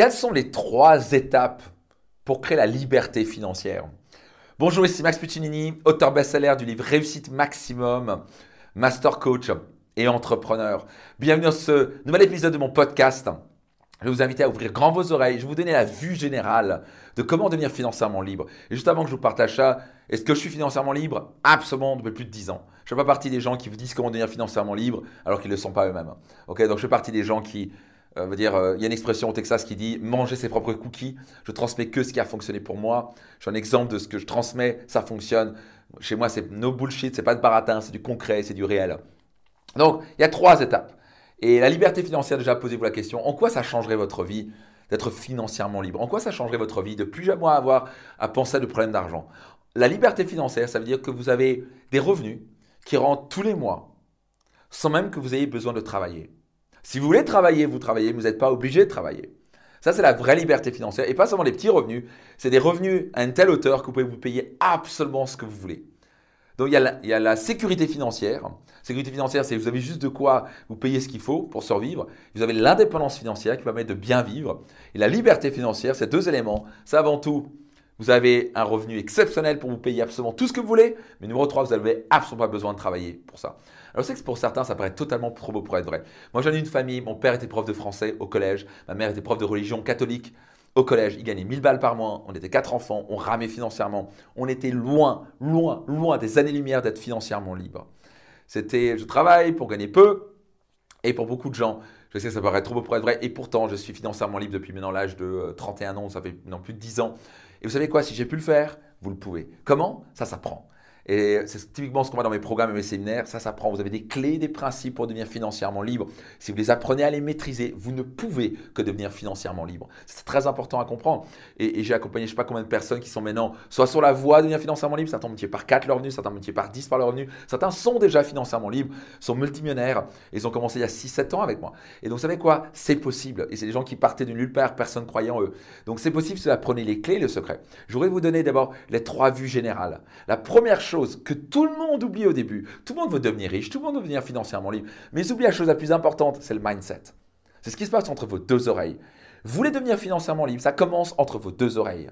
Quelles sont les trois étapes pour créer la liberté financière? Bonjour, ici Max Puccinini, auteur best-seller du livre Réussite Maximum, master coach et entrepreneur. Bienvenue dans ce nouvel épisode de mon podcast. Je vais vous inviter à ouvrir grand vos oreilles. Je vais vous donner la vue générale de comment devenir financièrement libre. Et juste avant que je vous partage ça, est-ce que je suis financièrement libre? Absolument, depuis plus de 10 ans. Je ne fais pas partie des gens qui vous disent comment devenir financièrement libre alors qu'ils ne le sont pas eux-mêmes. Ok, donc je fais partie des gens qui euh, dire, euh, il y a une expression au Texas qui dit manger ses propres cookies. Je transmets que ce qui a fonctionné pour moi. Suis un exemple de ce que je transmets, ça fonctionne. Chez moi, c'est no bullshit, c'est pas de baratin, c'est du concret, c'est du réel. Donc, il y a trois étapes. Et la liberté financière, déjà, posez-vous la question en quoi ça changerait votre vie d'être financièrement libre? En quoi ça changerait votre vie de plus jamais avoir à penser à de problèmes d'argent? La liberté financière, ça veut dire que vous avez des revenus qui rentrent tous les mois sans même que vous ayez besoin de travailler. Si vous voulez travailler, vous travaillez, vous n'êtes pas obligé de travailler. Ça, c'est la vraie liberté financière. Et pas seulement les petits revenus, c'est des revenus à une telle hauteur que vous pouvez vous payer absolument ce que vous voulez. Donc, il y a la, sécurité financière. Sécurité financière, c'est vous avez juste de quoi vous payer ce qu'il faut pour survivre. Vous avez l'indépendance financière qui permet de bien vivre. Et la liberté financière, c'est deux éléments. C'est avant tout vous avez un revenu exceptionnel pour vous payer absolument tout ce que vous voulez. Mais numéro 3, vous n'avez absolument pas besoin de travailler pour ça. Alors, je sais que pour certains, ça paraît totalement trop beau pour être vrai. Moi, j'en ai une famille. Mon père était prof de français au collège. Ma mère était prof de religion catholique au collège. Il gagnait 1000 balles par mois. On était quatre enfants. On ramait financièrement. On était loin, loin, loin des années-lumière d'être financièrement libre. C'était je travaille pour gagner peu. Et pour beaucoup de gens, je sais que ça paraît trop beau pour être vrai. Et pourtant, je suis financièrement libre depuis maintenant l'âge de 31 euh, ans. Ça fait maintenant plus de 10 ans. Et vous savez quoi? Si j'ai pu le faire, vous le pouvez. Comment? Ça s'apprend. Et c'est typiquement ce qu'on voit dans mes programmes et mes séminaires. Ça s'apprend. Vous avez des clés, des principes pour devenir financièrement libre. Si vous les apprenez à les maîtriser, vous ne pouvez que devenir financièrement libre. C'est très important à comprendre. Et, j'ai accompagné je ne sais pas combien de personnes qui sont maintenant soit sur la voie de devenir financièrement libre, certains métiers par 4 leur revenu, certains métiers par 10 par leur revenu. Certains sont déjà financièrement libres, sont multimillionnaires. Ils ont commencé il y a 6-7 ans avec moi. Et donc, vous savez quoi? C'est possible. Et c'est des gens qui partaient de nulle part, personne ne croyait en eux. Donc, c'est possible si vous apprenez les clés, le secret. Je voudrais vous donner d'abord les trois vues générales. La première chose, que tout le monde oublie au début. Tout le monde veut devenir riche, tout le monde veut devenir financièrement libre. Mais ils oublient la chose la plus importante, c'est le mindset. C'est ce qui se passe entre vos deux oreilles. Vous voulez devenir financièrement libre, ça commence entre vos deux oreilles.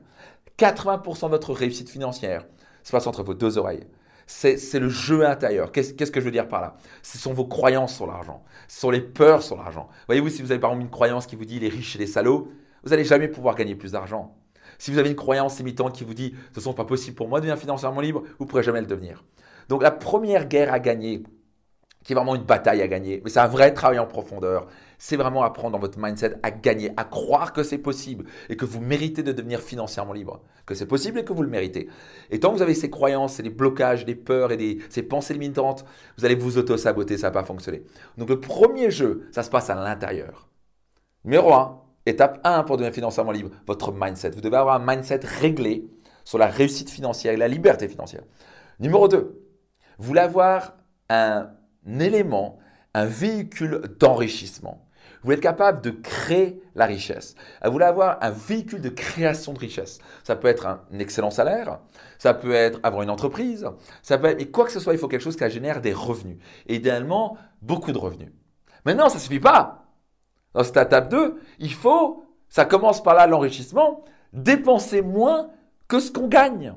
80% de votre réussite financière se passe entre vos deux oreilles. C'est le jeu intérieur. Qu'est-ce que je veux dire par là? Ce sont vos croyances sur l'argent. Ce sont les peurs sur l'argent. Voyez-vous, si vous avez par exemple une croyance qui vous dit les riches et les salauds, vous n'allez jamais pouvoir gagner plus d'argent. Si vous avez une croyance limitante qui vous dit ce n'est pas possible pour moi de devenir financièrement libre, vous ne pourrez jamais le devenir. Donc la première guerre à gagner, qui est vraiment une bataille à gagner, mais c'est un vrai travail en profondeur, c'est vraiment apprendre dans votre mindset à gagner, à croire que c'est possible et que vous méritez de devenir financièrement libre, que c'est possible et que vous le méritez. Et tant que vous avez ces croyances, ces blocages, des peurs et ces pensées limitantes, vous allez vous auto-saboter, ça ne va pas fonctionner. Donc le premier jeu, ça se passe à l'intérieur. Numéro 1, Étape 1 pour devenir financièrement libre, votre mindset. Vous devez avoir un mindset réglé sur la réussite financière et la liberté financière. Numéro 2, vous voulez avoir un élément, un véhicule d'enrichissement. Vous voulez être capable de créer la richesse. Vous voulez avoir un véhicule de création de richesse. Ça peut être un excellent salaire, ça peut être avoir une entreprise, ça peut être, et quoi que ce soit, il faut quelque chose qui génère des revenus. Et idéalement, beaucoup de revenus. Maintenant, ça ne suffit pas. Dans cette étape 2, il faut, ça commence par là l'enrichissement, dépenser moins que ce qu'on gagne.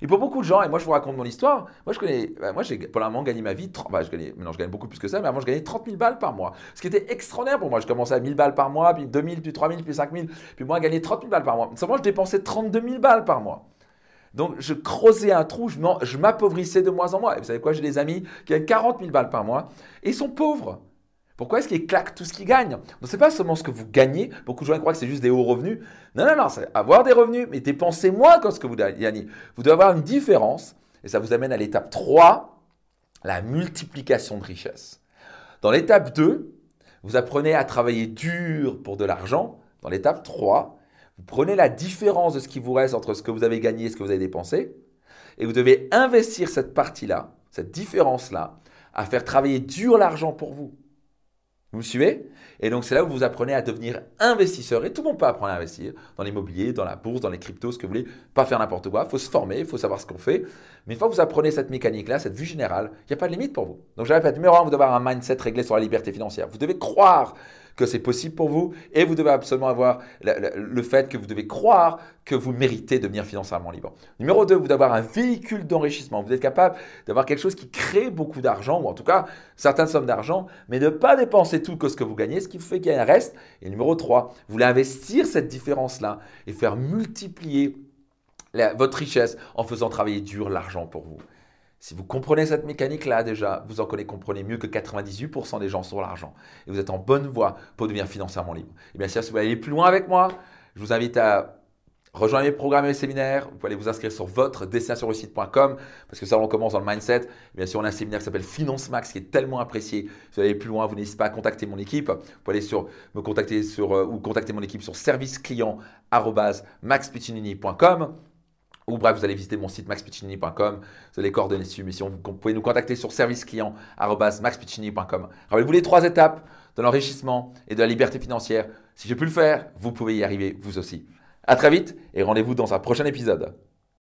Et pour beaucoup de gens, et moi je vous raconte mon histoire, moi je connais, bah, moi j'ai pour moment gagné ma vie, bah, je gagnais, maintenant je gagne beaucoup plus que ça, mais avant je gagnais 30 000 balles par mois. Ce qui était extraordinaire pour moi. Je commençais à 1000 balles par mois, puis 2000, puis 3000, puis 5000, puis moi gagner 30 000 balles par mois. Seulement je dépensais 32 000 balles par mois. Donc je creusais un trou, je m'appauvrissais de moins en moins. Et vous savez quoi, j'ai des amis qui gagnent 40 000 balles par mois et ils sont pauvres. Pourquoi est-ce qu'ils claquent tout ce qu'ils gagnent? Donc, ce n'est pas seulement ce que vous gagnez. Beaucoup de gens croient que c'est juste des hauts revenus. Non, non, non, c'est avoir des revenus, mais dépensez moins que ce que vous gagnez. Vous devez avoir une différence, et ça vous amène à l'étape 3, la multiplication de richesse. Dans l'étape 2, vous apprenez à travailler dur pour de l'argent. Dans l'étape 3, vous prenez la différence de ce qui vous reste entre ce que vous avez gagné et ce que vous avez dépensé, et vous devez investir cette partie-là, cette différence-là, à faire travailler dur l'argent pour vous. Vous me suivez? Et donc c'est là où vous apprenez à devenir investisseur. Et tout le monde peut apprendre à investir dans l'immobilier, dans la bourse, dans les cryptos, ce que vous voulez. Pas faire n'importe quoi. Il faut se former, il faut savoir ce qu'on fait. Mais une fois que vous apprenez cette mécanique-là, cette vue générale, il n'y a pas de limite pour vous. Donc je répète, numéro un, vous devez avoir un mindset réglé sur la liberté financière. Vous devez croire que c'est possible pour vous et vous devez absolument avoir le, fait que vous devez croire que vous méritez de devenir financièrement libre. Numéro 2, vous devez avoir un véhicule d'enrichissement. Vous êtes capable d'avoir quelque chose qui crée beaucoup d'argent, ou en tout cas certaines sommes d'argent, mais ne pas dépenser tout que ce que vous gagnez, ce qui fait qu'il y a un reste. Et numéro 3, vous voulez investir cette différence-là et faire multiplier votre richesse en faisant travailler dur l'argent pour vous. Si vous comprenez cette mécanique-là déjà, vous en comprenez mieux que 98% des gens sur l'argent. Et vous êtes en bonne voie pour devenir financièrement libre. Et bien sûr, si vous voulez aller plus loin avec moi, je vous invite à rejoindre mes programmes et mes séminaires. Vous pouvez aller vous inscrire sur votre destination-réussite.com parce que ça, on commence dans le mindset. bien sûr, on a un séminaire qui s'appelle Finance Max qui est tellement apprécié. Si vous allez plus loin, vous n'hésitez pas à contacter mon équipe. Vous pouvez aller sur, me contacter sur, euh, ou contacter mon équipe sur service-client.maxpiccinini.com ou bref, vous allez visiter mon site maxpiccinini.com, vous dessus, mais sinon vous pouvez nous contacter sur service-client.maxpiccinini.com. Rappelez-vous les trois étapes de l'enrichissement et de la liberté financière. Si j'ai pu le faire, vous pouvez y arriver vous aussi. À très vite et rendez-vous dans un prochain épisode.